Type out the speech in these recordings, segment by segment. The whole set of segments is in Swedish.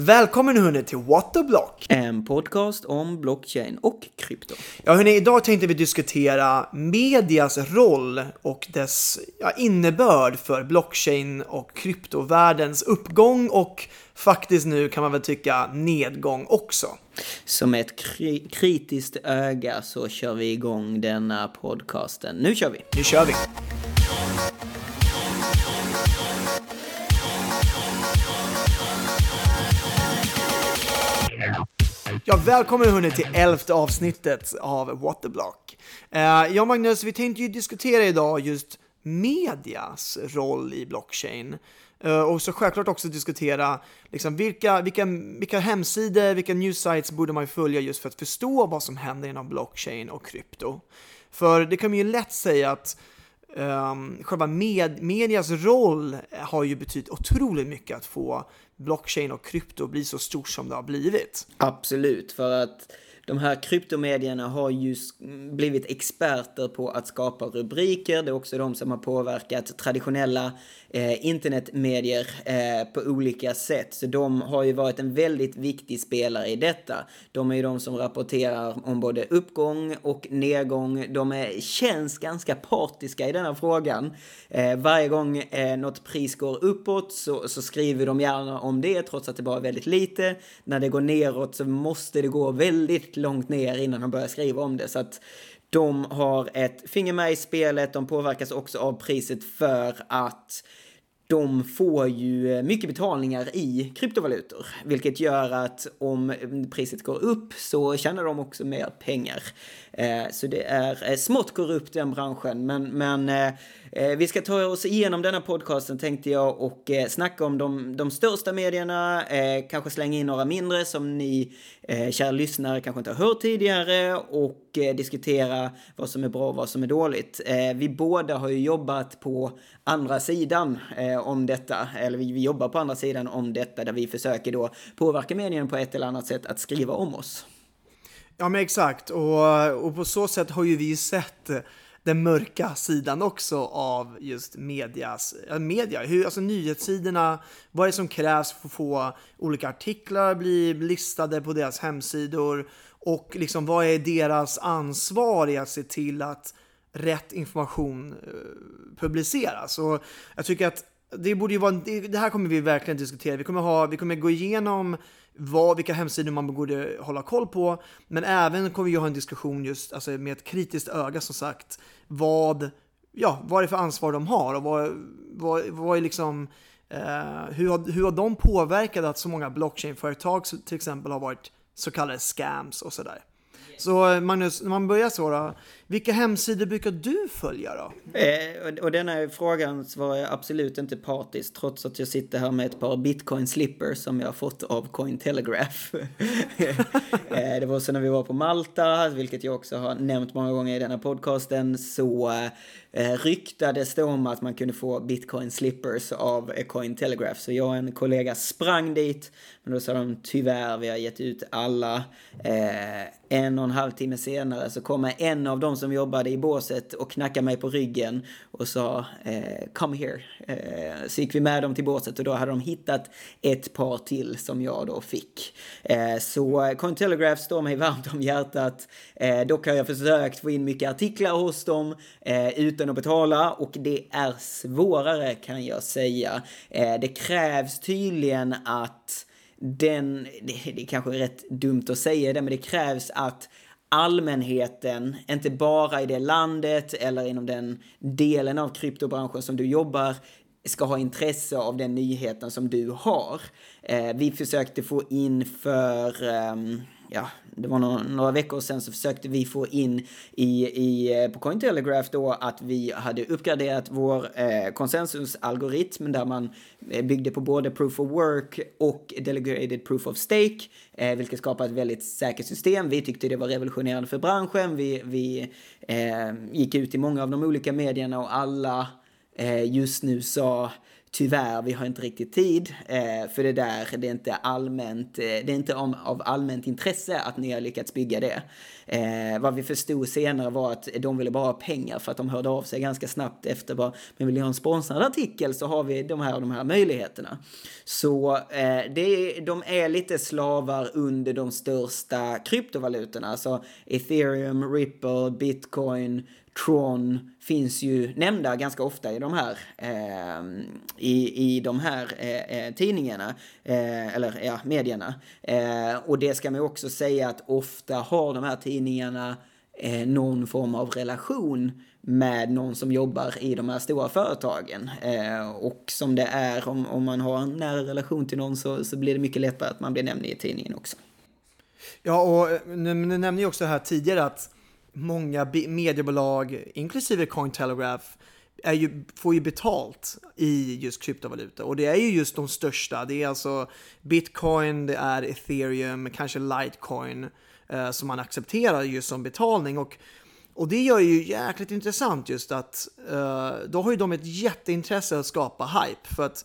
Välkommen hörni till What the Block! En podcast om blockchain och krypto. Ja hörni, idag tänkte vi diskutera medias roll och dess ja, innebörd för blockchain och kryptovärldens uppgång och faktiskt nu kan man väl tycka nedgång också. Som ett kri kritiskt öga så kör vi igång denna podcasten. Nu kör vi! Nu kör vi! Ja, välkommen hörni till elfte avsnittet av What the Block. Eh, uh, och Magnus, vi tänkte ju diskutera idag just medias roll i blockchain. Uh, och så självklart också diskutera liksom, vilka, vilka, vilka hemsidor, vilka news sites borde man följa just för att förstå vad som händer inom blockchain och krypto. För det kan man ju lätt säga att um, själva med, medias roll har ju betytt otroligt mycket att få blockchain och krypto bli så stort som det har blivit. Absolut, för att de här kryptomedierna har ju blivit experter på att skapa rubriker. Det är också de som har påverkat traditionella eh, internetmedier eh, på olika sätt. Så de har ju varit en väldigt viktig spelare i detta. De är ju de som rapporterar om både uppgång och nedgång. De är, känns ganska partiska i denna frågan. Eh, varje gång eh, något pris går uppåt så, så skriver de gärna om det trots att det bara är väldigt lite. När det går neråt så måste det gå väldigt långt ner innan de börjar skriva om det. Så att de har ett finger med i spelet, de påverkas också av priset för att de får ju mycket betalningar i kryptovalutor, vilket gör att om priset går upp så tjänar de också mer pengar. Eh, så det är eh, smått korrupt den branschen, men, men eh, vi ska ta oss igenom denna podcasten tänkte jag och snacka om de, de största medierna, kanske slänga in några mindre som ni kära lyssnare kanske inte har hört tidigare och diskutera vad som är bra och vad som är dåligt. Vi båda har ju jobbat på andra sidan om detta, eller vi jobbar på andra sidan om detta där vi försöker då påverka medierna på ett eller annat sätt att skriva om oss. Ja men exakt och, och på så sätt har ju vi sett den mörka sidan också av just medias, media. Hur, alltså nyhetssidorna, vad är det som krävs för att få olika artiklar bli listade på deras hemsidor och liksom vad är deras ansvar i att se till att rätt information eh, publiceras. Och jag tycker att det borde ju vara, det här kommer vi verkligen diskutera. Vi kommer, ha, vi kommer gå igenom vad, vilka hemsidor man borde hålla koll på. Men även kommer vi ha en diskussion just alltså med ett kritiskt öga som sagt. Vad, ja, vad är det för ansvar de har och vad, vad, vad är liksom eh, hur, har, hur har de påverkat att så många blockchainföretag till exempel har varit så kallade scams och sådär. Så Magnus, när man börjar så då, vilka hemsidor brukar du följa då? Eh, och denna frågan svarar jag absolut inte partiskt, trots att jag sitter här med ett par bitcoin slippers som jag har fått av Cointelegraph. eh, det var så när vi var på Malta, vilket jag också har nämnt många gånger i denna podcasten, så eh, ryktades det om att man kunde få bitcoin slippers av Cointelegraph. Så jag och en kollega sprang dit, men då sa de tyvärr, vi har gett ut alla. Eh, en och en halv timme senare så kommer en av dem som jobbade i båset och knackade mig på ryggen och sa eh, “Come here”. Eh, så gick vi med dem till båset och då hade de hittat ett par till som jag då fick. Eh, så Cointelegraph står mig varmt om hjärtat. Eh, dock har jag försökt få in mycket artiklar hos dem eh, utan att betala och det är svårare kan jag säga. Eh, det krävs tydligen att den, det, det är kanske är rätt dumt att säga det, men det krävs att allmänheten, inte bara i det landet eller inom den delen av kryptobranschen som du jobbar, ska ha intresse av den nyheten som du har. Eh, vi försökte få in för eh, ja, det var några, några, veckor sedan så försökte vi få in i, i, eh, på Cointelegraph då att vi hade uppgraderat vår eh, konsensusalgoritm där man eh, byggde på både proof of work och delegated proof of stake, eh, vilket skapar ett väldigt säkert system. Vi tyckte det var revolutionerande för branschen. Vi, vi eh, gick ut i många av de olika medierna och alla eh, just nu sa tyvärr, vi har inte riktigt tid eh, för det där. Det är inte allmänt, eh, det är inte om, av allmänt intresse att ni har lyckats bygga det. Eh, vad vi förstod senare var att de ville bara ha pengar för att de hörde av sig ganska snabbt efter bara, men vill ni ha en sponsrad artikel så har vi de här och de här möjligheterna. Så eh, det, de är lite slavar under de största kryptovalutorna, alltså ethereum, ripple, bitcoin, Tron finns ju nämnda ganska ofta i de här, eh, i, i de här eh, eh tidningarna, eh, eller ja, medierna. Eh, och det ska man också säga att ofta har de här tidningarna eh, någon form av relation med någon som jobbar i de här stora företagen. Eh, och som det är, om, om man har en nära relation till någon så, så blir det mycket lättare att man blir nämnd i tidningen också. Ja, och eh, ni nämnde ju också här tidigare att många mediebolag, inklusive Cointelegraph, är ju, får ju betalt i just kryptovaluta och det är ju just de största. Det är alltså bitcoin, det är ethereum, kanske litecoin eh, som man accepterar just som betalning och och det gör ju jäkligt intressant just att eh, då har ju de ett jätteintresse att skapa hype för att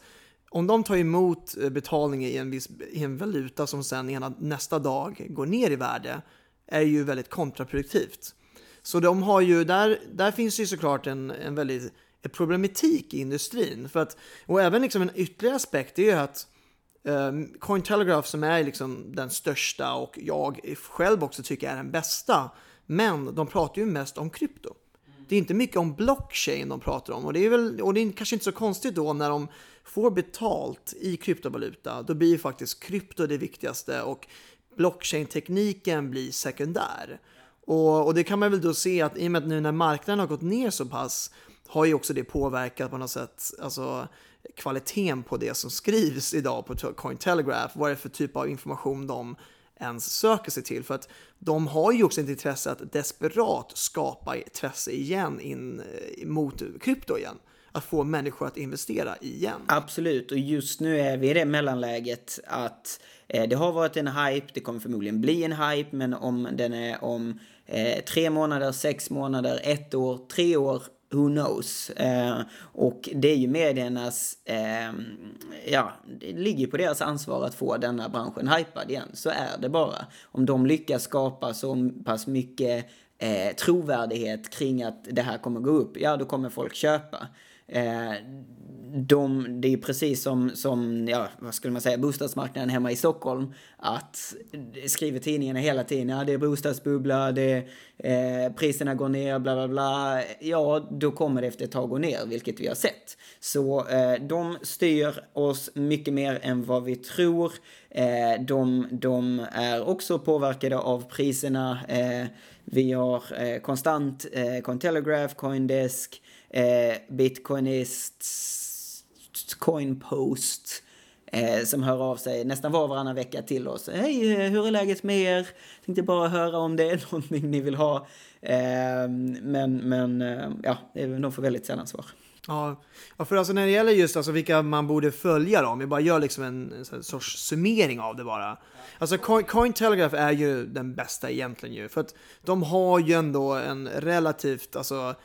om de tar emot eh, betalning i en, viss, i en valuta som sen ena, nästa dag går ner i värde är ju väldigt kontraproduktivt. Så de har ju, där, där finns ju såklart en, en väldigt en problematik i industrin. För att, och även liksom en ytterligare aspekt är ju att um, Cointelegraph som är liksom den största och jag själv också tycker är den bästa. Men de pratar ju mest om krypto. Det är inte mycket om blockchain de pratar om och det är väl, och det är kanske inte så konstigt då när de får betalt i kryptovaluta. Då blir ju faktiskt krypto det viktigaste och blockchain-tekniken blir sekundär. Och, och, det kan man väl då se att i och med att nu när marknaden har gått ner så pass har ju också det påverkat på något sätt alltså, kvaliteten på det som skrivs idag på Cointelegraph. Vad är det för typ av information de ens söker sig till? För att de har ju också ett intresse att desperat skapa intresse igen in, eh, mot krypto igen att få människor att investera igen. Absolut, och just nu är vi i det mellanläget att eh, det har varit en hype, det kommer förmodligen bli en hype, men om den är om eh, tre månader, sex månader, ett år, tre år, who knows? Eh, och det är ju mediernas, eh, ja, det ligger på deras ansvar att få denna branschen hypad igen. Så är det bara. Om de lyckas skapa så pass mycket eh, trovärdighet kring att det här kommer gå upp, ja då kommer folk köpa. Eh, de, det är precis som, som, ja, vad skulle man säga, bostadsmarknaden hemma i Stockholm. Att skriver tidningarna hela tiden, ja det är bostadsbubbla, det, eh, priserna går ner, bla bla bla. Ja, då kommer det efter ett tag gå ner, vilket vi har sett. Så eh, de styr oss mycket mer än vad vi tror. Eh, de, de är också påverkade av priserna. Eh, vi har eh, konstant eh, Cointelegraph, Coindesk, eh, Bitcoinists, Coinpost eh, som hör av sig nästan var och varannan vecka till oss. Hej, eh, hur är läget med er? Tänkte bara höra om det är någonting ni vill ha. Eh, men, men eh, ja, de får väldigt sällan svar. Ja, för alltså när det gäller just alltså vilka man borde följa då, om vi bara gör liksom en, en sorts summering av det bara. Alltså Cointelegraph är ju den bästa egentligen ju, för att de har ju ändå en relativt, alltså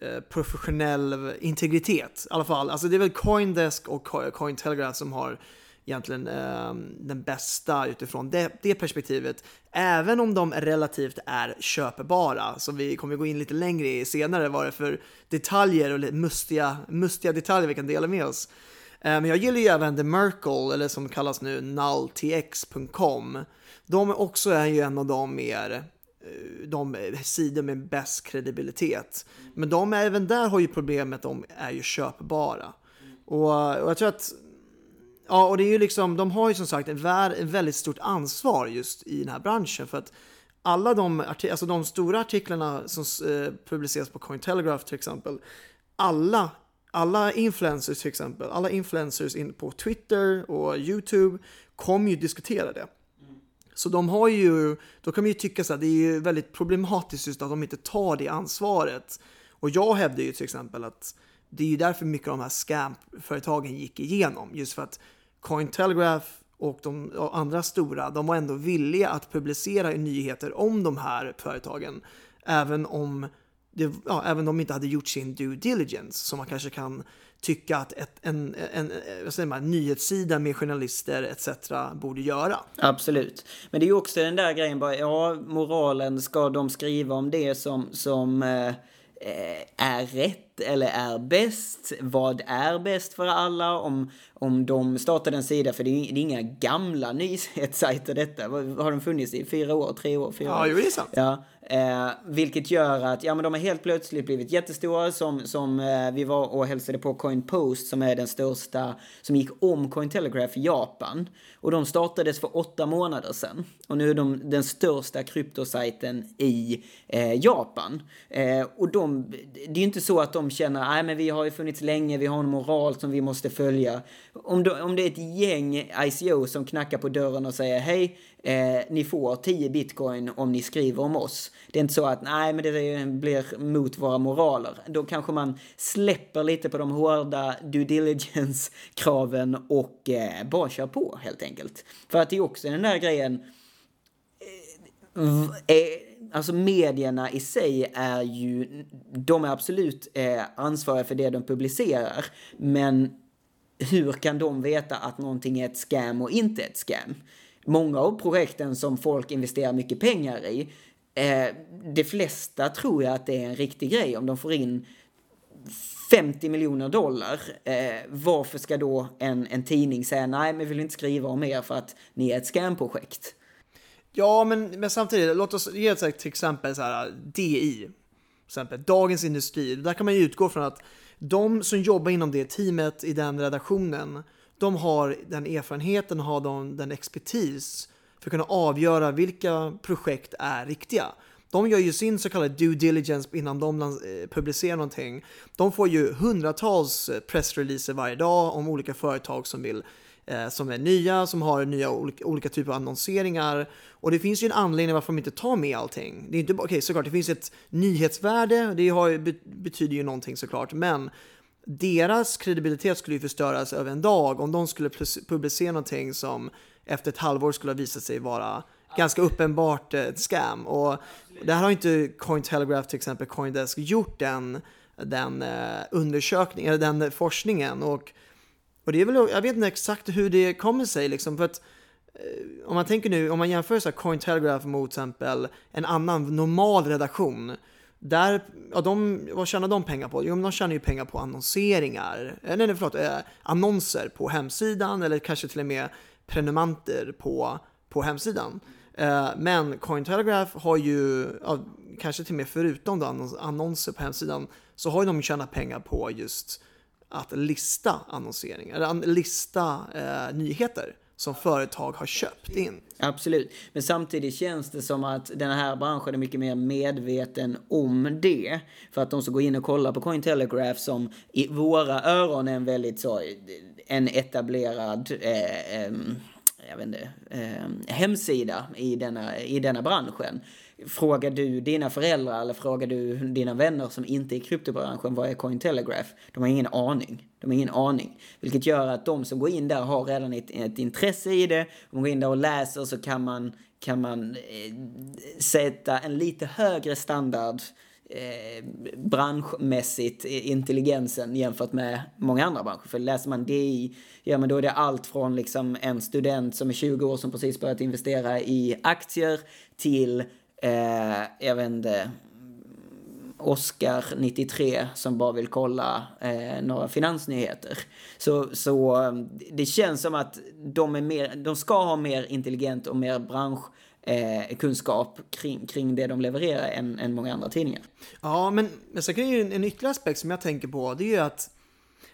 Eh, professionell integritet. I alla fall, alltså det är väl Coindesk och Cointelegraph som har egentligen eh, den bästa utifrån det, det, perspektivet. Även om de relativt är köpbara, som vi kommer gå in lite längre i senare, vad det är för detaljer och mustiga, mustiga detaljer vi kan dela med oss. Eh, men jag gillar ju även The Merkle, eller som kallas nu nulltx.com. De också är ju en av de mer Eh, de eh, sidor med bäst kredibilitet. Men de även där har ju problemet, de är ju köpbara. Och, och jag tror att Ja, och det är ju liksom, de har ju som sagt ett väldigt stort ansvar just i den här branschen för att alla de, alltså de stora artiklarna som eh, publiceras på Cointelegraph till exempel, alla, alla influencers till exempel, alla influencers in på Twitter och YouTube kommer ju diskutera det. Så de har ju, då kan man ju tycka så här, det är ju väldigt problematiskt just att de inte tar det ansvaret. Och jag hävdar ju till exempel att det är ju därför mycket av de här scam-företagen gick igenom. Just för att Cointelegraph och de och andra stora, de var ändå villiga att publicera nyheter om de här företagen. Även om det, ja, även om de inte hade gjort sin due diligence, som man kanske kan tycka att ett, en, en, eh, vad säger man, nyhetssida med journalister etc. borde göra. Absolut. Men det är ju också den där grejen bara, ja, moralen, ska de skriva om det som, som eh, eh är rätt eller är bäst? Vad är bäst för alla? Om, om de startar en sida, för det är, det är inga gamla nyhetssajter detta. Har de funnits i fyra år, tre år, fyra år? Ja, jo, det är sant. Ja, Eh, vilket gör att ja, men de har helt plötsligt blivit jättestora som, som eh, vi var och hälsade på Coin Post som är den största som gick om Cointelegraph i Japan. Och de startades för åtta månader sedan. Och nu är de den största kryptosajten i eh, Japan. Eh, och de, det är ju inte så att de känner nej men vi har ju funnits länge, vi har en moral som vi måste följa. Om, då, om det är ett gäng ICO som knackar på dörren och säger hej, eh, ni får 10 bitcoin om ni skriver om oss. Det är inte så att nej, men det blir mot våra moraler. Då kanske man släpper lite på de hårda due diligence-kraven och eh, bara kör på helt enkelt. För att det är också den där grejen, eh, eh alltså medierna i sig är ju, de är absolut eh, ansvariga för det de publicerar, men hur kan de veta att någonting är ett scam och inte ett scam? många av projekten som folk investerar mycket pengar i, eh, de flesta tror jag att det är en riktig grej om de får in 50 miljoner dollar. Eh, varför ska då en, en tidning säga nej, men vi vill inte skriva om er för att ni är ett scamprojekt? Ja, men, men samtidigt, låt oss ge ett exempel så här, DI, exempel, Dagens Industri. Där kan man ju utgå från att de som jobbar inom det teamet i den redaktionen de har den erfarenheten, har de den expertis för att kunna avgöra vilka projekt är riktiga. De gör ju sin så kallade due diligence innan de eh, publicerar någonting. De får ju hundratals eh, pressreleaser varje dag om olika företag som vill eh, som är nya, som har nya olika, olika, typer av annonseringar. Och det finns ju en anledning varför de inte tar med allting. Det är inte bara, okej okay, såklart, det finns ett nyhetsvärde, det har, betyder ju någonting såklart, men deras kredibilitet skulle ju förstöras över en dag om de skulle publicera någonting som efter ett halvår skulle ha visat sig vara ganska uppenbart eh, ett scam. Och det här har inte Cointelegraph till exempel, Coindesk, gjort den, eh, den undersökningen, eller den forskningen. Och, och det är väl, jag vet inte exakt hur det kommer sig liksom, för att eh, om man tänker nu, om man jämför så här Cointelegraph mot till exempel en annan normal redaktion där, ja, de, vad tjänar de pengar på? Jo, men de tjänar ju pengar på annonseringar, eh, eller nej, förlåt, eh, annonser på hemsidan eller kanske till och med prenumanter på, på hemsidan. Eh, men Cointelegraph har ju, ja, kanske till och med förutom då annonser på hemsidan, så har ju de tjänat pengar på just att lista annonseringar, eller lista eh, nyheter som företag har köpt in. Absolut, men samtidigt känns det som att den här branschen är mycket mer medveten om det. För att de som går in och kollar på Cointelegraph som i våra öron är en väldigt så, en etablerad eh, eh, jag vet inte, eh, hemsida i denna, i denna branschen. Frågar du dina föräldrar eller frågar du dina vänner som inte är i kryptobranschen vad är Cointelegraph? De har ingen aning. De har ingen aning. Vilket gör att de som går in där har redan ett, ett intresse i det. Om man går in där och läser så kan man, kan man eh, sätta en lite högre standard eh, branschmässigt intelligensen jämfört med många andra branscher. För läser man DI, ja men då är det allt från liksom en student som är 20 år som precis börjat investera i aktier till, eh, jag vet inte, Oscar 93 som bara vill kolla eh, några finansnyheter. Så, så eh, det känns som att de, är mer, de ska ha mer intelligent och mer bransch eh, kunskap kring, kring det de levererar än, än många andra tidningar. Ja, men, men sen kan ju en, en ytterligare aspekt som jag tänker på, det är ju att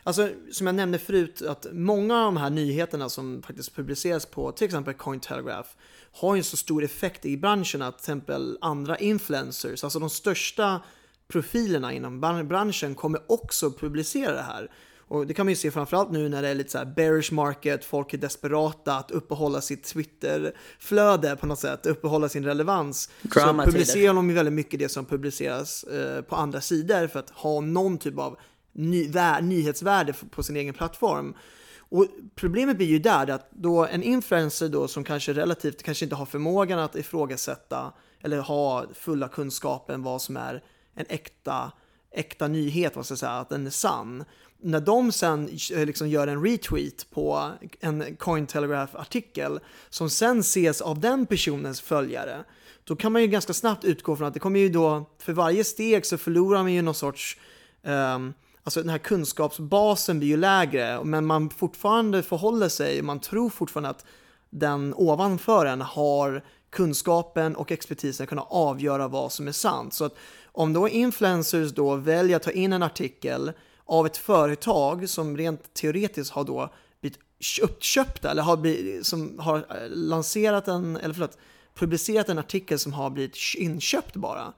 Alltså, som jag nämnde förut, att många av de här nyheterna som faktiskt publiceras på till exempel Cointelegraph har ju så stor effekt i branschen att till exempel andra influencers, alltså de största profilerna inom branschen kommer också publicera det här. Och det kan man ju se framförallt nu när det är lite så här bearish market, folk är desperata att uppehålla sitt Twitter-flöde på något sätt, uppehålla sin relevans. så publicerar de ju väldigt mycket det som publiceras eh, på andra sidor för att ha någon typ av ny, nyhetsvärde på sin egen plattform. Och problemet blir ju där att då en influencer då som kanske relativt kanske inte har förmågan att ifrågasätta eller ha fulla kunskapen vad som är en äkta, äkta nyhet, vad ska jag säga, att den är sann. När de sen eh, liksom gör en retweet på en Cointelegraph-artikel som sen ses av den personens följare, då kan man ju ganska snabbt utgå från att det kommer ju då, för varje steg så förlorar man ju någon sorts um, Alltså den här kunskapsbasen blir ju lägre, men man fortfarande förhåller sig, man tror fortfarande att den ovanför en har kunskapen och expertisen att kunna avgöra vad som är sant. Så att om då influencers då väljer att ta in en artikel av ett företag som rent teoretiskt har då blivit uppköpta eller har, blivit, som har eh, lanserat en, eller förlåt, publicerat en artikel som har blivit inköpt bara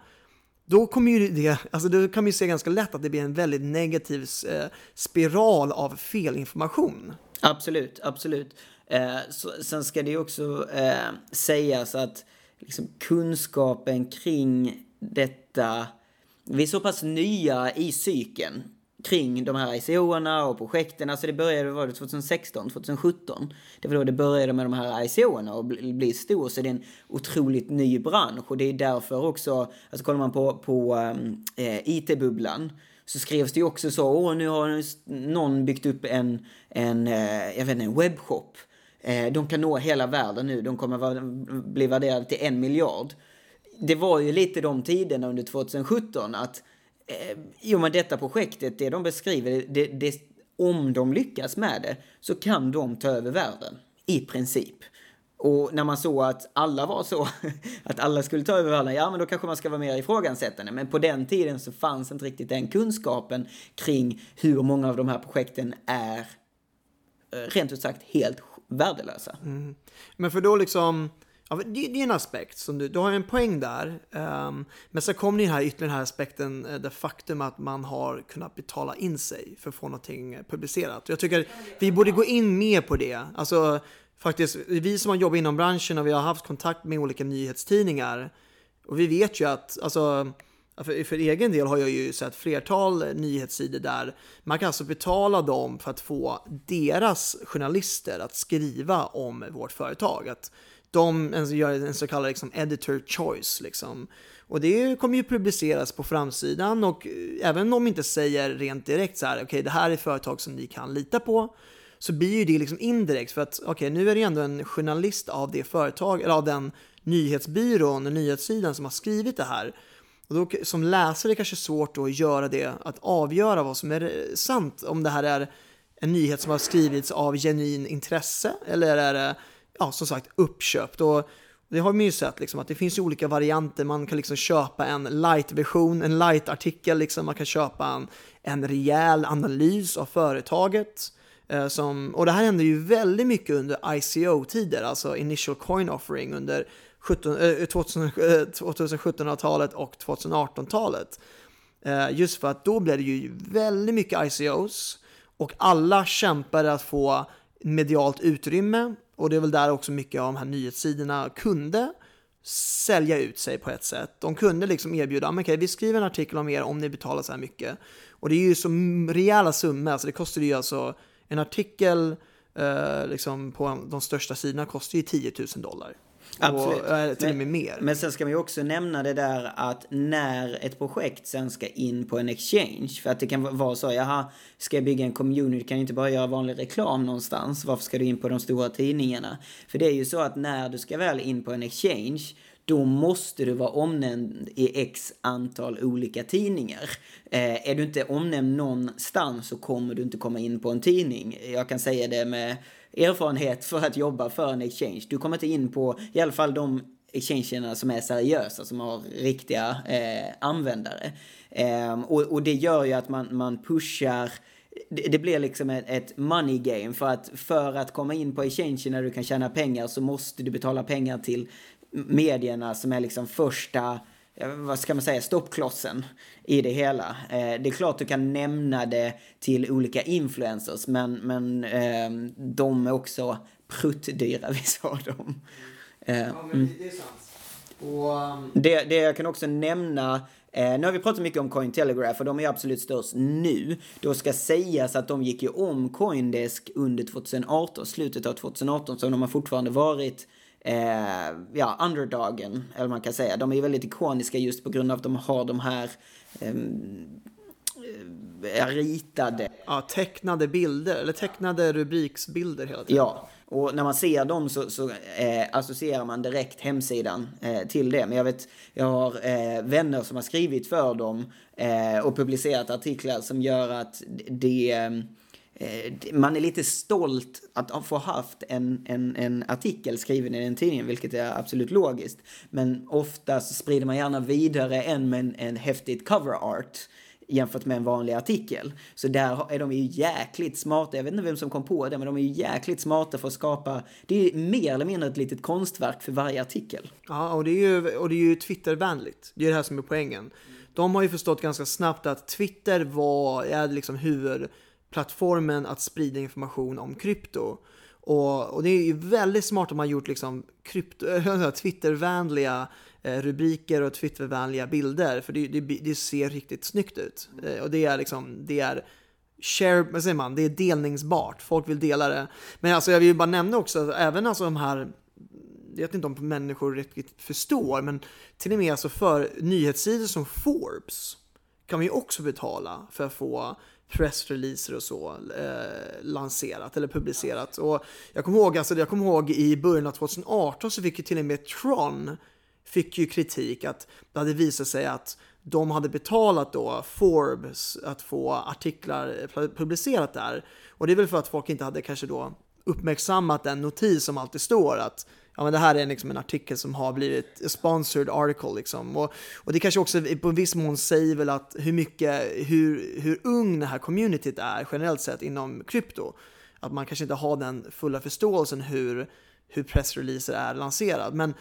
då kommer ju det, alltså då kan man ju se ganska lätt att det blir en väldigt negativ eh, spiral av felinformation. Absolut, absolut. Eh, så, sen ska det ju också eh, sägas att liksom, kunskapen kring detta, vi är så pass nya i cykeln kring de här ICO-erna och projekten. Alltså det började, var det 2016, 2017? Det var då det började med de här ICO-erna och bli, bli stor. Så det är en otroligt ny bransch och det är därför också, alltså kollar man på, på eh, äh, IT-bubblan så skrevs det ju också så, åh nu har någon byggt upp en, en, äh, jag vet inte, en webbshop. Äh, de kan nå hela världen nu, de kommer vara, bli värderade till en miljard. Det var ju lite de tiderna under 2017 att eh, jo men detta projektet, det de beskriver, det, det, om de lyckas med det så kan de ta över världen. I princip. Och när man såg att alla var så, att alla skulle ta över världen, ja men då kanske man ska vara mer ifrågasättande. Men på den tiden så fanns inte riktigt den kunskapen kring hur många av de här projekten är eh, rent ut sagt helt värdelösa. Mm. Men för då liksom, Ja, det, det, är en aspekt, som du, du har en poäng där. Um, men sen kommer den här ytterligare den här aspekten, eh, det faktum att man har kunnat betala in sig för att få någonting publicerat. Jag tycker vi borde gå in mer på det. Alltså, faktiskt, vi som har jobbat inom branschen och vi har haft kontakt med olika nyhetstidningar. Och vi vet ju att, alltså, för, för egen del har jag ju sett flertal nyhetssidor där man kan alltså betala dem för att få deras journalister att skriva om vårt företag. Att de gör en så kallad liksom, editor choice. Liksom. Och det kommer ju publiceras på framsidan och eh, även om de inte säger rent direkt så här, okej okay, det här är företag som ni kan lita på, så blir ju det liksom indirekt för att okej okay, nu är det ändå en journalist av det företag, eller av den nyhetsbyrån, och nyhetssidan som har skrivit det här. Och då, som läsare är det kanske svårt att göra det, att avgöra vad som är sant, om det här är en nyhet som har skrivits av genuin intresse eller är det ja, som sagt uppköpt. Och det har man ju sett liksom, att det finns ju olika varianter. Man kan liksom köpa en light-version, en light-artikel, liksom. man kan köpa en, en rejäl analys av företaget. Eh, som, och det här hände ju väldigt mycket under ICO-tider, alltså initial coin offering under 17, eh, 2017-talet eh, och 2018-talet. Eh, just för att då blev det ju väldigt mycket ICOs och alla kämpade att få medialt utrymme och det är väl där också mycket av de här nyhetssidorna kunde sälja ut sig på ett sätt. De kunde liksom erbjuda, men okej, vi skriver en artikel om er om ni betalar så här mycket. Och det är ju så rejäla summor, alltså det kostar ju alltså en artikel eh, liksom på de största sidorna kostar ju 10 000 dollar. Absolut. Och, till och med mer. Men sen ska man ju också nämna det där att när ett projekt sen ska in på en exchange, för att det kan vara så, jaha, ska jag bygga en community, kan ju inte bara göra vanlig reklam någonstans, varför ska du in på de stora tidningarna? För det är ju så att när du ska väl in på en exchange, då måste du vara omnämnd i x antal olika tidningar. Eh, är du inte omnämnd någonstans så kommer du inte komma in på en tidning. Jag kan säga det med erfarenhet för att jobba för en exchange. Du kommer inte in på, i alla fall de exchangerna som är seriösa, som har riktiga eh, användare. Eh, och, och, det gör ju att man, man pushar det, blir liksom ett, ett, money game för att för att komma in på exchange när du kan tjäna pengar så måste du betala pengar till medierna som är liksom första vad ska man säga, stoppklossen i det hela. Eh, det är klart du kan nämna det till olika influencers men, men eh, de är också pruttdyra, vissa av dem. Eh, ja, men mm. det är sant. Och, um... det, det jag kan också nämna Eh, nu har vi pratat mycket om Cointelegraph och de är absolut störst nu. Då ska sägas att de gick ju om Coindesk under 2018, slutet av 2018, så de har fortfarande varit eh, ja, underdogen, eller man kan säga. De är väldigt ikoniska just på grund av att de har de här ehm, eh, ritade. Ja, tecknade bilder, eller tecknade rubriksbilder hela tiden. Ja, och när man ser dem så, så eh, associerar man direkt hemsidan eh, till det. Men jag vet, jag har eh, vänner som har skrivit för dem eh, och publicerat artiklar som gör att det eh, Eh, man är lite stolt att få haft en, en, en artikel skriven i den tidningen, vilket är absolut logiskt. Men oftast sprider man gärna vidare en med en, en häftigt cover art jämfört med en vanlig artikel. Så där är de ju jäkligt smarta. Jag vet inte vem som kom på det, men de är ju jäkligt smarta för att skapa, det är mer eller mindre ett litet konstverk för varje artikel. Ja, och det är ju, och det är ju Twittervänligt. Det är det här som är poängen. De har ju förstått ganska snabbt att Twitter var, är liksom plattformen att sprida information om krypto. Och, och det är ju väldigt smart om man gjort liksom krypto, Twittervänliga eh, rubriker och Twittervänliga bilder, för det, det, det, ser riktigt snyggt ut. Eh, och det är liksom, det är share, vad säger man, det är delningsbart, folk vill dela det. Men alltså jag vill bara nämna också att även alltså de här jag vet inte om människor riktigt förstår, men till och med alltså för nyhetssidor som Forbes kan man ju också betala för att få pressreleaser och så eh, lanserat eller publicerat. Och jag kommer ihåg, alltså, jag kommer ihåg i början av 2018 så fick ju till och med Tron fick ju kritik att det hade visat sig att de hade betalat då Forbes att få artiklar eh, publicerat där. Och det är väl för att folk inte hade kanske då uppmärksammat den notis som alltid står att ja, men det här är liksom en artikel som har blivit sponsored article. Liksom. Och, och det kanske också på en viss mån säger väl att hur mycket, hur, hur ung det här communityt är generellt sett inom krypto. Att man kanske inte har den fulla förståelsen hur, hur pressreleaser är lanserad. Men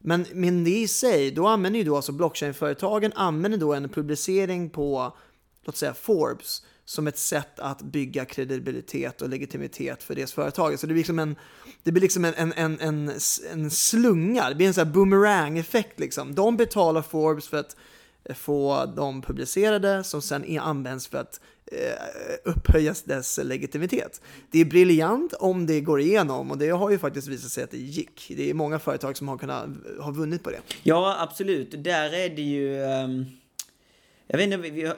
men, men det i sig, då använder ju då alltså blockchainföretagen använder då en publicering på, låt säga Forbes, som ett sätt att bygga kredibilitet och legitimitet för deras företag. Så det blir liksom en, det blir liksom en, en, en, en, en slunga, det blir en sån här boomerang-effekt liksom. De betalar Forbes för att eh, få dem publicerade som sen används för att Eh, upphöjas dess legitimitet. Det är briljant om det går igenom och det har ju faktiskt visat sig att det gick. Det är många företag som har, kunnat, ha vunnit på det. Ja, absolut. Där är det ju... Um, jag vet inte, vi,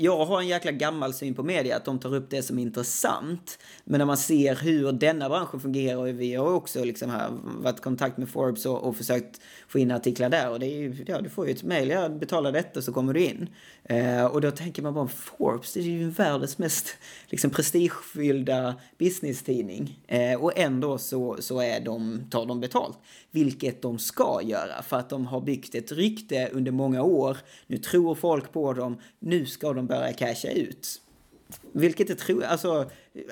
jag har en jäkla gammal syn på media, att de tar upp det som är intressant. Men när man ser hur denna branschen fungerar, och vi har också liksom här varit i kontakt med Forbes och, och försökt få in artiklar där. Och det är ju, ja, du får ju ett mejl, ja, betala detta så kommer du in. Eh, och då tänker man bara, Forbes, det är ju världens mest liksom, prestigefyllda business-tidning. Eh, och ändå så, så är de, tar de betalt. Vilket de ska göra, för att de har byggt ett rykte under många år. Nu tror folk på dem, nu ska de börja casha ut. Vilket är tro, alltså,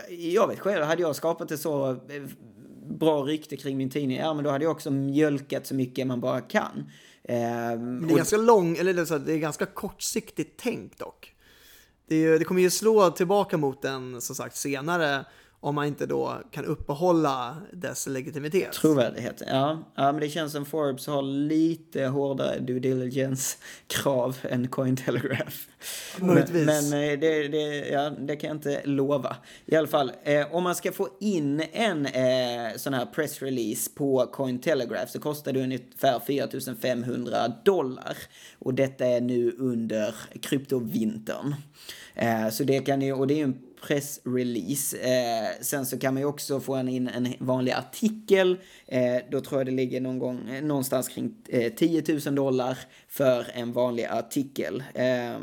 jag vet själv, hade jag skapat ett så eh, bra rykte kring min tidning, ja men då hade jag också mjölkat så mycket man bara kan. Eh, det är ganska lång, eller det är, det är ganska kortsiktigt tänkt dock. Det, det kommer ju slå tillbaka mot den som sagt senare om man inte då kan uppehålla dess legitimitet. Trovärdighet, ja. ja men det känns som Forbes har lite hårdare due diligence-krav än Cointelegraph. Möjligtvis. Men, men eh, det, det, ja, det kan jag inte lova. I alla fall, eh, om man ska få in en eh, sån här pressrelease på Cointelegraph så kostar det ungefär 4500 dollar. Och detta är nu under kryptovintern. Eh, så det kan ju, och det är ju en pressrelease. Eh, sen så kan man ju också få en in en vanlig artikel. Eh, då tror jag det ligger någon gång, eh, någonstans kring eh, 10 000 dollar för en vanlig artikel. Eh,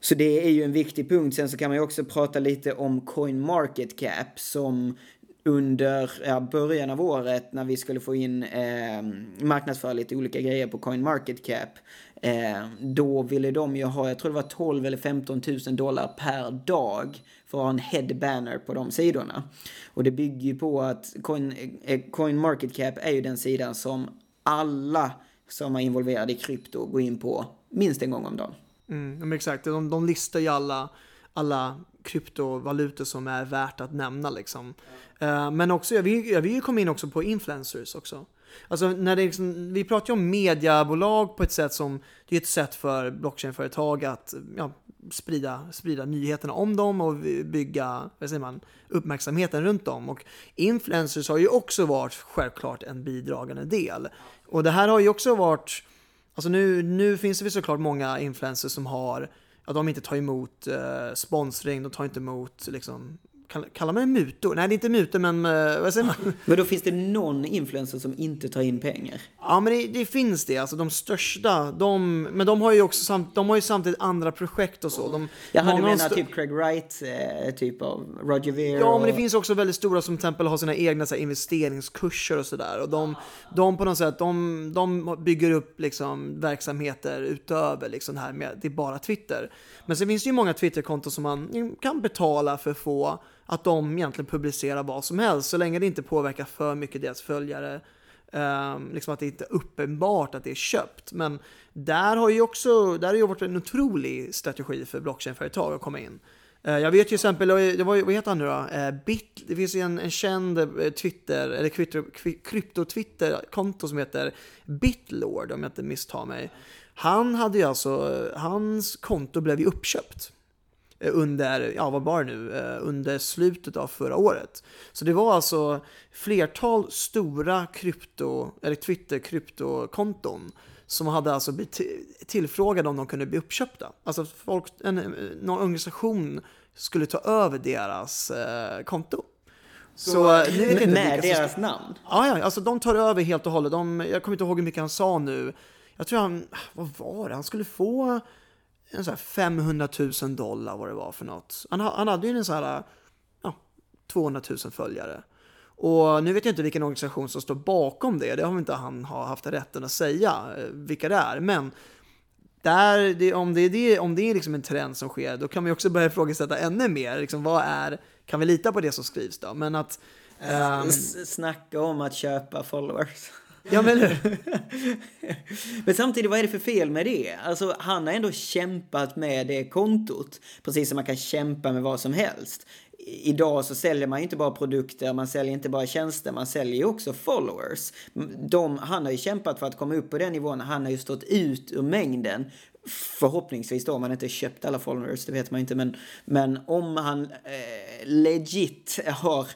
så det är ju en viktig punkt. Sen så kan man ju också prata lite om Coin Market Cap som under ja, början av året när vi skulle få in eh, marknadsföra lite olika grejer på Coin Market Cap Eh, då ville de ju ha, jag tror det var 12 eller 15 000 dollar per dag för att ha en head banner på de sidorna. Och det bygger ju på att Coin, eh, Coin Market Cap är ju den sidan som alla som är involverade i krypto går in på minst en gång om dagen. Mm, exakt, de, de listar ju alla, alla kryptovalutor som är värt att nämna liksom. Uh, men också, jag vill, jag vill komma in också på influencers också. Alltså när det liksom, vi pratar ju om mediebolag på ett sätt som, det är ett sätt för blockchainföretag att ja, sprida, sprida nyheterna om dem och bygga vad säger man, uppmärksamheten runt dem. Och influencers har ju också varit självklart en bidragande del. Och det här har ju också varit, alltså nu, nu finns det såklart många influencers som har, att de inte tar emot eh, sponsring, de tar inte emot liksom kallar man det mutor? Nej, det är inte mutor, men uh, vad säger man? Men då finns det någon influencer som inte tar in pengar? Ja, men det, det finns det. Alltså de största, de, men de har ju också samt, de har ju samtidigt andra projekt och så. De, Jaha, du menar typ Craig Wright, eh, typ av Roger Ver? Ja, och... men det finns också väldigt stora som till exempel har sina egna så här, investeringskurser och sådär. Och de, de på något sätt, de, de bygger upp liksom verksamheter utöver liksom det här med, det är bara Twitter. Men sen finns det ju många Twitterkonton som man kan betala för att få att de egentligen publicerar vad som helst så länge det inte påverkar för mycket deras följare. Um, liksom att det inte är uppenbart att det är köpt. Men där har ju också, där har ju varit en otrolig strategi för blockchainföretag att komma in. Uh, jag vet till exempel, det var, vad heter han nu då? Uh, Bit, det finns ju en, en känd eh, Twitter, eller krypto-Twitter-konto som heter Bitlord om jag inte misstar mig. Han hade ju alltså, hans konto blev ju uppköpt. Eh, under, ja vad var det nu, eh, under slutet av förra året. Så det var alltså flertal stora krypto, eller Twitter-kryptokonton som hade alltså blivit tillfrågade om de kunde bli uppköpta. Alltså folk, en, någon organisation skulle ta över deras eh, konto. Så, så nu vet inte med deras namn? Ja, ja, alltså de tar över helt och hållet. De, jag kommer inte ihåg hur mycket han sa nu. Jag tror han, vad var det, han skulle få en så 500 000 dollar vad det var för något. Han, han hade ju en så här, ja, 200 000 följare. Och nu vet jag inte vilken organisation som står bakom det, det har inte han har haft rätten att säga eh, vilka det är. Men där, det, om det är, det, om det är liksom en trend som sker, då kan vi också börja ifrågasätta ännu mer. Liksom, vad är, kan vi lita på det som skrivs då? Men att... Um... Snacka om att köpa followers. Ja, men Men samtidigt, vad är det för fel med det? Alltså, han har ändå kämpat med det kontot. Precis som man kan kämpa med vad som helst. Idag så säljer man inte bara produkter, man säljer inte bara tjänster, man säljer ju också followers. De, han har ju kämpat för att komma upp på den nivån, han har ju stått ut ur mängden förhoppningsvis då, om han inte köpt alla followers, det vet man inte, men, men om han eh, legit har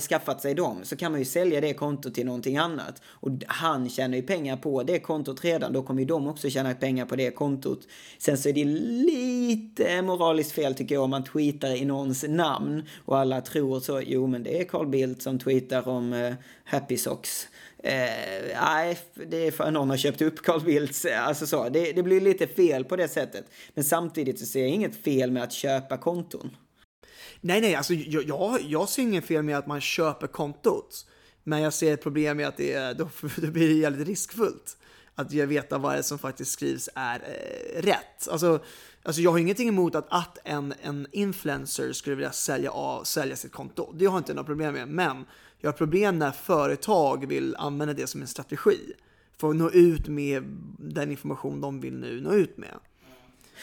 skaffat sig dem så kan man ju sälja det kontot till någonting annat. Och han tjänar ju pengar på det kontot redan, då kommer ju de också tjäna pengar på det kontot. Sen så är det lite moraliskt fel tycker jag om man tweetar i någons namn och alla tror så, jo men det är Carl Bildt som tweetar om eh, Happy Socks. Eh, nej, det är för att någon har köpt upp Carl Bildts, eh, alltså så. Det, det blir lite fel på det sättet. Men samtidigt så ser jag inget fel med att köpa konton. Nej, nej, alltså jag, jag, jag ser inget fel med att man köper kontot. Men jag ser ett problem med att det, är, då, då blir det jävligt riskfullt. Att jag veta vad det som faktiskt skrivs är eh, rätt. Alltså, alltså jag har ingenting emot att, att en, en influencer skulle vilja sälja, av, sälja sitt konto. Det har jag inte några problem med. Men jag har problem när företag vill använda det som en strategi. För att nå ut med den information de vill nu nå ut med.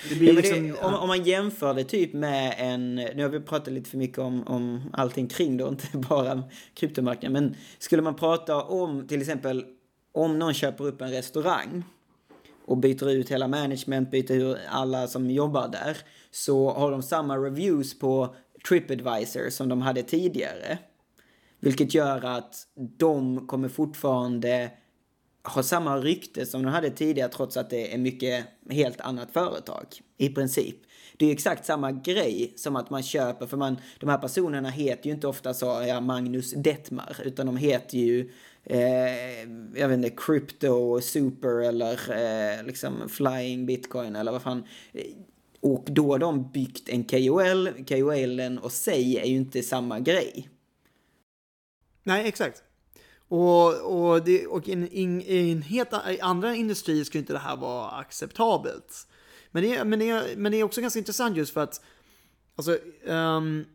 Ja, liksom, det, om, om, man jämför det typ med en, nu har vi pratat lite för mycket om, om allting kring då, inte bara kryptomarknaden, men skulle man prata om till exempel om någon köper upp en restaurang och byter ut hela management, byter ut alla som jobbar där, så har de samma reviews på Tripadvisor som de hade tidigare. Vilket gör att de kommer fortfarande har samma rykte som de hade tidigare trots att det är mycket helt annat företag. I princip. Det är ju exakt samma grej som att man köper, för man, de här personerna heter ju inte ofta så, ja, Magnus Detmar, utan de heter ju eh, jag vet inte, Crypto Super eller eh, liksom Flying Bitcoin eller vad fan. Och då har de byggt en KOL, KOLen och sig är ju inte samma grej. Nej, exakt. Och, och, det, och in, in, in helt, i andra industrier skulle inte det här vara acceptabelt. Men det, men, det, men det är också ganska intressant just för att alltså, um,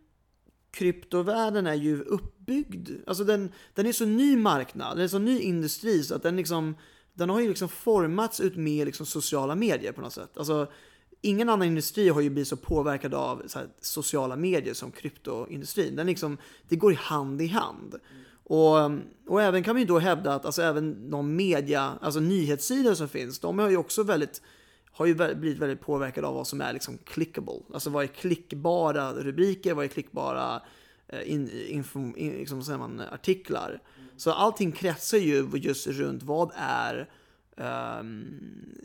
kryptovärlden är ju uppbyggd. Alltså den, den är så ny marknad, den är så ny industri så att den liksom den har ju liksom formats ut med liksom sociala medier på något sätt. Alltså, ingen annan industri har ju blivit så påverkad av så sociala medier som kryptoindustrin. Den liksom, det går hand i hand. Mm. Och, och även kan man ju då hävda att alltså även de media, alltså nyhetssidor som finns, de har ju också väldigt har ju blivit väldigt påverkade av vad som är liksom clickable. Alltså vad är klickbara rubriker, vad är klickbara eh, in, info, in, liksom, säger man, artiklar. Så allting kretsar ju just runt vad är um,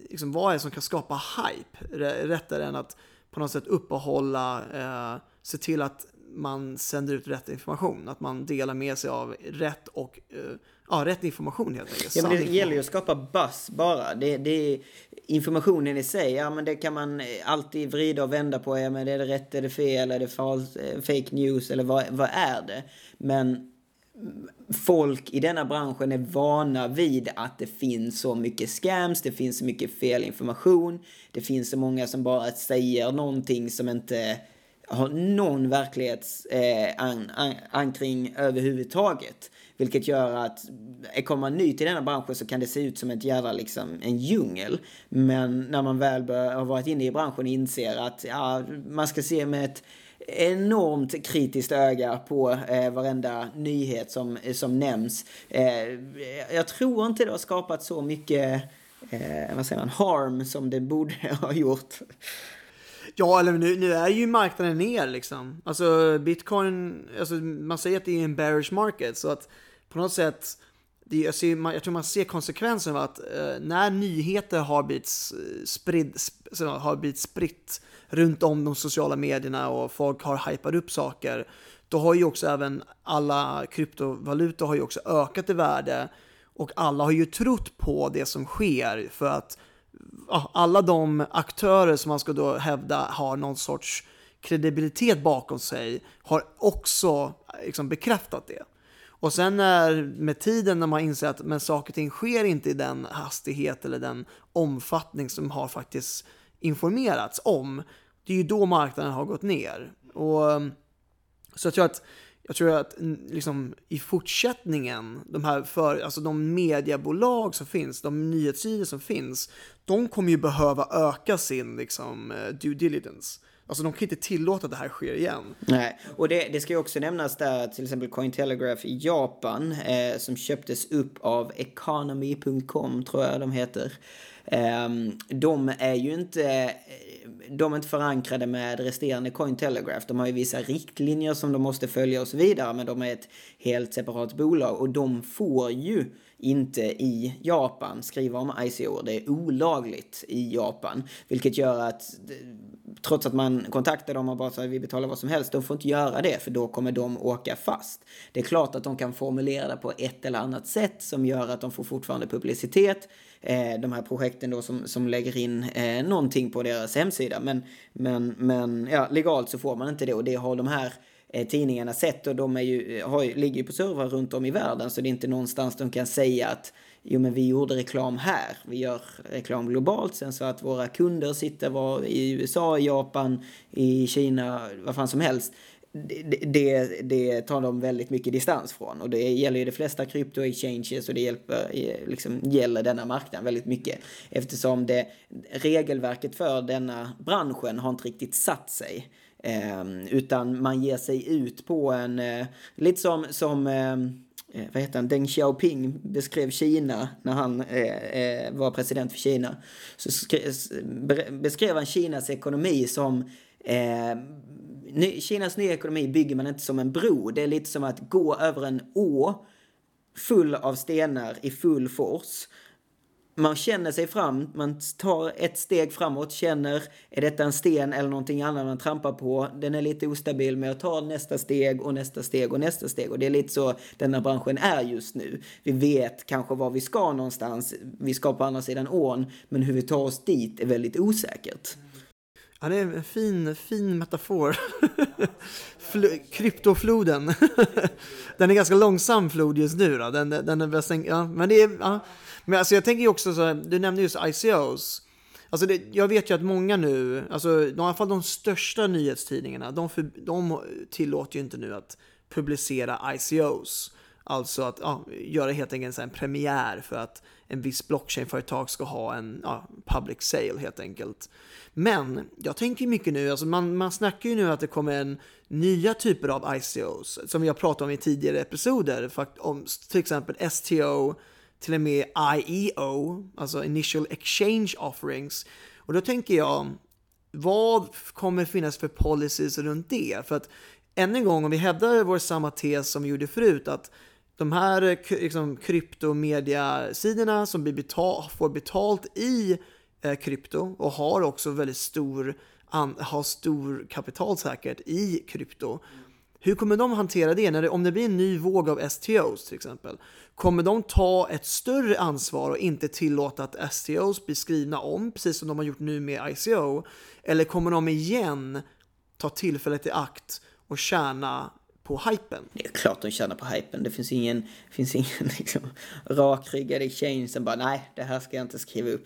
liksom vad är det som kan skapa hype? Rättare än att på något sätt uppehålla, uh, se till att man sänder ut rätt information, att man delar med sig av rätt och uh, ja, rätt information helt enkelt. Ja, men det gäller ju att skapa buzz bara. Det, det, informationen i sig, ja men det kan man alltid vrida och vända på. Ja, men är det rätt, är det fel, är det falskt, eh, fake news eller vad, vad är det? Men folk i denna branschen är vana vid att det finns så mycket scams, det finns så mycket fel information, det finns så många som bara säger någonting som inte har någon verklighetsankring eh, överhuvudtaget. Vilket gör att eh, kommer man ny till denna branschen så kan det se ut som ett jävla liksom, en djungel. Men när man väl bör, har varit inne i branschen inser att ja, man ska se med ett enormt kritiskt öga på eh, varenda nyhet som, eh, som nämns. Eh, jag tror inte det har skapat så mycket eh, vad säger man, harm som det borde ha gjort. Ja, eller nu, nu är ju marknaden ner liksom. Alltså bitcoin, alltså, man säger att det är en bearish market så att på något sätt det, jag, ser, jag tror man ser konsekvensen av att eh, när nyheter har blivit, spridd, har blivit spritt runt om de sociala medierna och folk har hypat upp saker, då har ju också även alla kryptovalutor har ju också ökat i värde och alla har ju trott på det som sker för att alla de aktörer som man ska då hävda har någon sorts kredibilitet bakom sig har också liksom bekräftat det. Och sen när, med tiden när man inser att men saker och ting sker inte i den hastighet eller den omfattning som har faktiskt informerats om, det är ju då marknaden har gått ner. Och, så jag tror att, jag tror att liksom, i fortsättningen, de här för, alltså de mediebolag som finns, de nyhetssidor som finns, de kommer ju behöva öka sin liksom, eh, due diligence. Alltså de kan inte tillåta att det här sker igen. Nej, och det, det ska ju också nämnas där till exempel Cointelegraph i Japan eh, som köptes upp av Economy.com tror jag de heter. Eh, de är ju inte de är inte förankrade med resterande Cointelegraph. De har ju vissa riktlinjer som de måste följa och så vidare, men de är ett helt separat bolag och de får ju inte i Japan skriva om ICO. Det är olagligt i Japan, vilket gör att eh, trots att man kontaktar dem och bara säger vi betalar vad som helst, de får inte göra det för då kommer de åka fast. Det är klart att de kan formulera det på ett eller annat sätt som gör att de får fortfarande publicitet. Eh, de här projekten då som, som lägger in eh, någonting på deras hemsida. Men, men, men ja, legalt så får man inte det och det har de här Eh, tidningarna sett och de är ju, eh, har, ligger ju på servrar runt om i världen så det är inte någonstans de kan säga att jo men vi gjorde reklam här, vi gör reklam globalt sen så att våra kunder sitter var i USA, Japan, i Kina, vad fan som helst. Det, det, det, tar de väldigt mycket distans från och det gäller ju de flesta krypto-exchanges och det hjälper, eh, liksom, gäller denna marknad väldigt mycket eftersom det, regelverket för denna branschen har inte riktigt satt sig. Eh, utan man ger sig ut på en, eh, lite som, som eh, eh vad heter han, Deng Xiaoping beskrev Kina när han eh, eh var president för Kina. Så skrev, beskrev han Kinas ekonomi som eh, Kinas nya ekonomi bygger man inte som en bro. Det är lite som att gå över en å full av stenar i full fors man känner sig fram, man tar ett steg framåt, känner är detta en sten eller någonting annat man trampar på. Den är lite ostabil men jag tar nästa steg och nästa steg och nästa steg. Och det är lite så denna branschen är just nu. Vi vet kanske var vi ska någonstans, vi ska på andra sidan ån, men hur vi tar oss dit är väldigt osäkert. Ja, det är en fin, fin metafor. kryptofloden. den är ganska långsam flod just nu då. Den, den är bäst, ja, men det är, ja. Men alltså jag tänker ju också så, du nämnde just ICOs. Alltså det, jag vet ju att många nu, alltså i alla fall de största nyhetstidningarna, de, för, de tillåter ju inte nu att publicera ICOs. Alltså att ja, göra helt enkelt en premiär för att en viss blockchainföretag ska ha en ja, public sale helt enkelt. Men jag tänker mycket nu, alltså man, man snackar ju nu att det kommer en nya typer av ICOs som vi har pratat om i tidigare episoder, om till exempel STO, till och med IEO, alltså Initial Exchange Offerings. Och då tänker jag, vad kommer finnas för policies runt det? För att än en gång, om vi hävdar vår samma tes som vi gjorde förut, att de här liksom, kryptomediasidorna som betal, får betalt i eh, krypto och har också väldigt stor, an, har stor kapital säkert i krypto. Hur kommer de hantera det? När det, om det blir en ny våg av STOs till exempel, kommer de ta ett större ansvar och inte tillåta att STOs blir skrivna om, precis som de har gjort nu med ICO? Eller kommer de igen ta tillfället i akt och tjäna på hypen. Det är klart de tjänar på hypen. Det finns ingen, finns ingen liksom, rakryggad exchange som bara nej, det här ska jag inte skriva upp.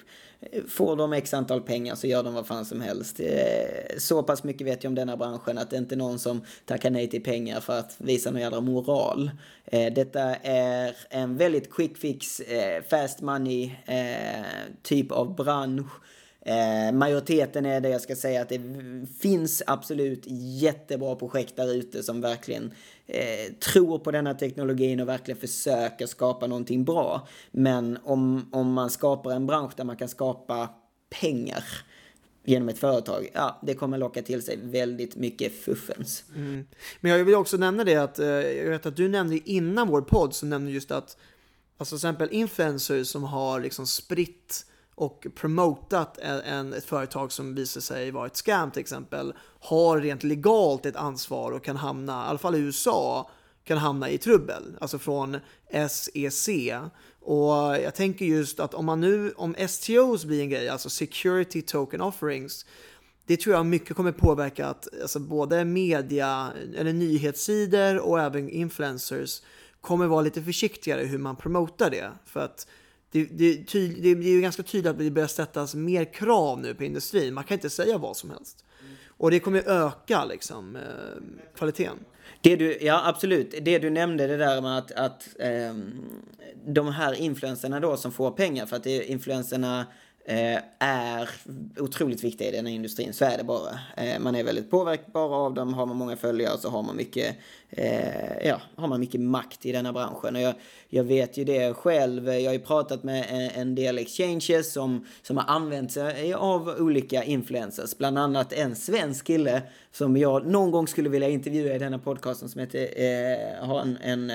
Får de x antal pengar så gör de vad fan som helst. Eh, så pass mycket vet jag om denna branschen att det inte är någon som tackar nej till pengar för att visa någon jävla moral. Eh, detta är en väldigt quick fix, eh, fast money typ av bransch Eh, majoriteten är det jag ska säga att det finns absolut jättebra projekt där ute som verkligen eh, tror på denna teknologin och verkligen försöker skapa någonting bra. Men om, om man skapar en bransch där man kan skapa pengar genom ett företag, ja, det kommer locka till sig väldigt mycket fuffens. Mm. Men jag vill också nämna det att, eh, jag vet att du nämnde innan vår podd, så nämnde just att, alltså till exempel influencers som har liksom spritt och promotat en, en, ett företag som visar sig vara ett scam till exempel har rent legalt ett ansvar och kan hamna, i alla fall i USA, kan hamna i trubbel. Alltså från SEC. Och jag tänker just att om man nu, om STOs blir en grej, alltså Security Token Offerings, det tror jag mycket kommer påverka att alltså både media, eller nyhetssidor och även influencers kommer vara lite försiktigare hur man promotar det. För att det, det, tyd, det är ju ganska tydligt att det börjar sättas mer krav nu på industrin. Man kan inte säga vad som helst. Och det kommer öka liksom, eh, kvaliteten. Det du, ja, absolut. Det du nämnde, det där med att, att eh, de här influenserna då som får pengar för att det är influenserna Eh, Eh, är otroligt viktiga i den här industrin. Så är det bara. Eh, man är väldigt påverkbar av dem. Har man många följare så har man mycket, eh, ja, har man mycket makt i den här branschen. Och jag, jag vet ju det själv. Jag har ju pratat med en del exchanges som, som har använt sig av olika influencers. Bland annat en svensk kille som jag någon gång skulle vilja intervjua i denna podcasten som heter, har en, en,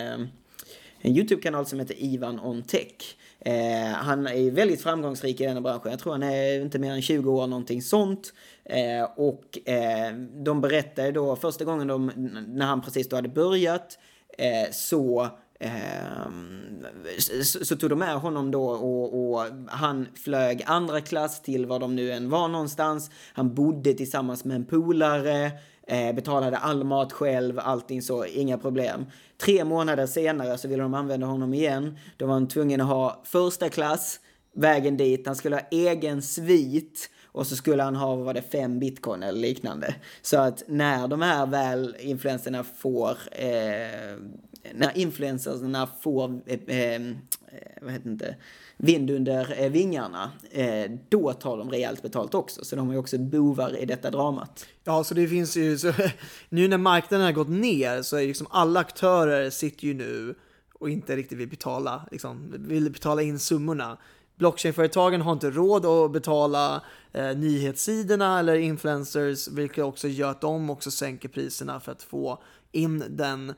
en YouTube-kanal som heter Ivan on Tech. Eh, han är väldigt framgångsrik i den här branschen. Jag tror han är inte mer än 20 år, någonting sånt. Eh, och eh, de berättade då, första gången de, när han precis då hade börjat, eh, så ehm, så, så, tog de med honom då och, och, han flög andra klass till var de nu än var någonstans. Han bodde tillsammans med en polare. Eh, betalade all mat själv, allting så, inga problem. Tre månader senare så ville de använda honom igen. Då var han tvungen att ha första klass, vägen dit, han skulle ha egen svit och så skulle han ha, vad var det, fem bitcoin eller liknande. Så att när de här väl influenserna får, eh, när influencerna får, eh, eh, Eh, vad heter inte, vind under eh, vingarna, eh, då tar de rejält betalt också. Så de är också bovar i detta dramat. Ja, så det finns ju, så, nu när marknaden har gått ner så är liksom alla aktörer sitter ju nu och inte riktigt vill betala, liksom, vill betala in summorna. Blockchainföretagen har inte råd att betala eh, nyhetssidorna eller influencers, vilket också gör att de också sänker priserna för att få in den,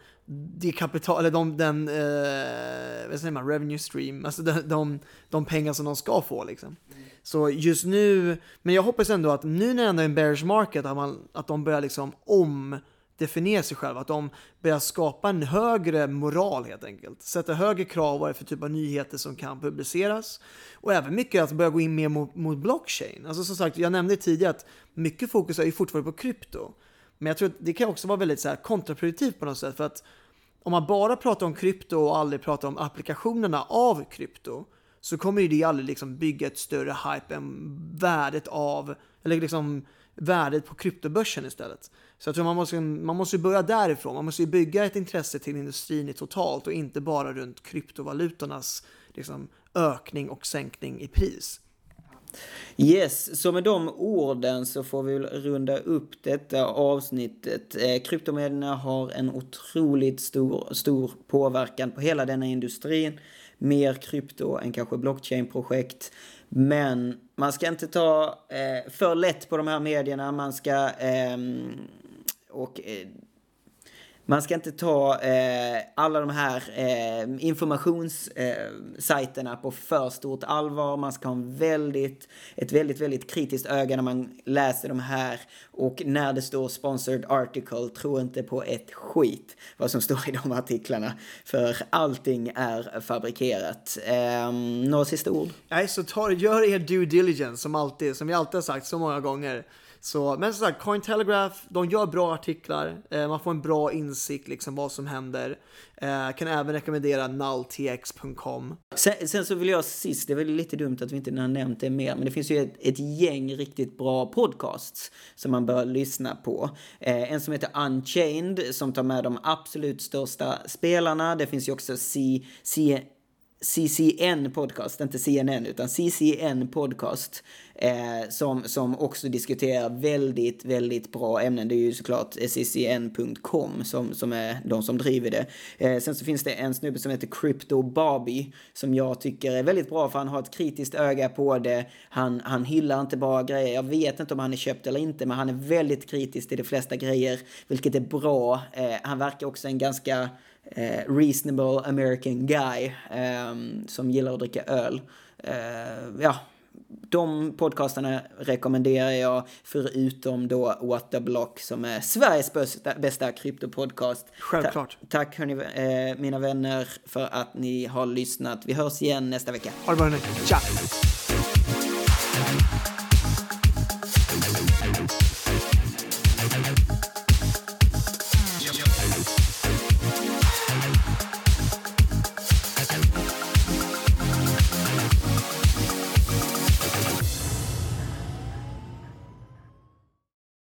det kapital, eller de, den, eh, vad säger man, revenue stream, alltså de, de, de pengar som de ska få liksom. Så just nu, men jag hoppas ändå att nu när det ändå är en bearish market, att, man, att de börjar liksom om definiera sig själva, att de börjar skapa en högre moral helt enkelt. Sätta högre krav vad det är för typ av nyheter som kan publiceras. Och även mycket att börja gå in mer mot, mot blockchain. Alltså som sagt, jag nämnde tidigare att mycket fokus är ju fortfarande på krypto. Men jag tror att det kan också vara väldigt så här kontraproduktivt på något sätt. För att om man bara pratar om krypto och aldrig pratar om applikationerna av krypto så kommer ju det aldrig liksom bygga ett större hype än värdet av, eller liksom värdet på kryptobörsen istället. Så jag tror man måste, man måste börja därifrån. Man måste bygga ett intresse till industrin i totalt och inte bara runt kryptovalutornas liksom, ökning och sänkning i pris. Yes, så med de orden så får vi väl runda upp detta avsnittet. Eh, kryptomedierna har en otroligt stor, stor påverkan på hela denna industrin. mer krypto än kanske blockchain-projekt. Men man ska inte ta eh, för lätt på de här medierna. Man ska... Eh, och eh, man ska inte ta eh, alla de här eh, informationssajterna eh, på för stort allvar. Man ska ha en väldigt, ett väldigt, väldigt kritiskt öga när man läser de här. Och när det står sponsored article, tro inte på ett skit vad som står i de artiklarna. För allting är fabrikerat. Eh, några sista ord? Nej, så ta, gör er due diligence som alltid, som vi alltid har sagt så många gånger. Så, men som sagt, Cointelegraph, de gör bra artiklar, eh, man får en bra insikt liksom vad som händer. Eh, kan även rekommendera nulltx.com. Sen, sen, så vill jag sist, det är väl lite dumt att vi inte har nämnt det mer, men det finns ju ett, ett gäng riktigt bra podcasts som man bör lyssna på. Eh, en som heter Unchained som tar med de absolut största spelarna. Det finns ju också C, C CCN podcast, inte CNN utan CCN podcast eh, som, som också diskuterar väldigt, väldigt bra ämnen. Det är ju såklart ccn.com som, som är de som driver det. Eh, sen så finns det en snubbe som heter Crypto Barbie som jag tycker är väldigt bra för han har ett kritiskt öga på det. Han, han hyllar inte bara grejer. Jag vet inte om han är köpt eller inte men han är väldigt kritisk till de flesta grejer vilket är bra. Eh, han verkar också en ganska eh, reasonable American guy eh, som gillar att dricka öl. Eh, ja, de podcastarna rekommenderar jag förutom då What the Block som är Sveriges bästa, bästa kryptopodcast. Självklart. Ta tack hörni, eh, mina vänner för att ni har lyssnat. Vi hörs igen nästa vecka. Ha det bra. Ciao!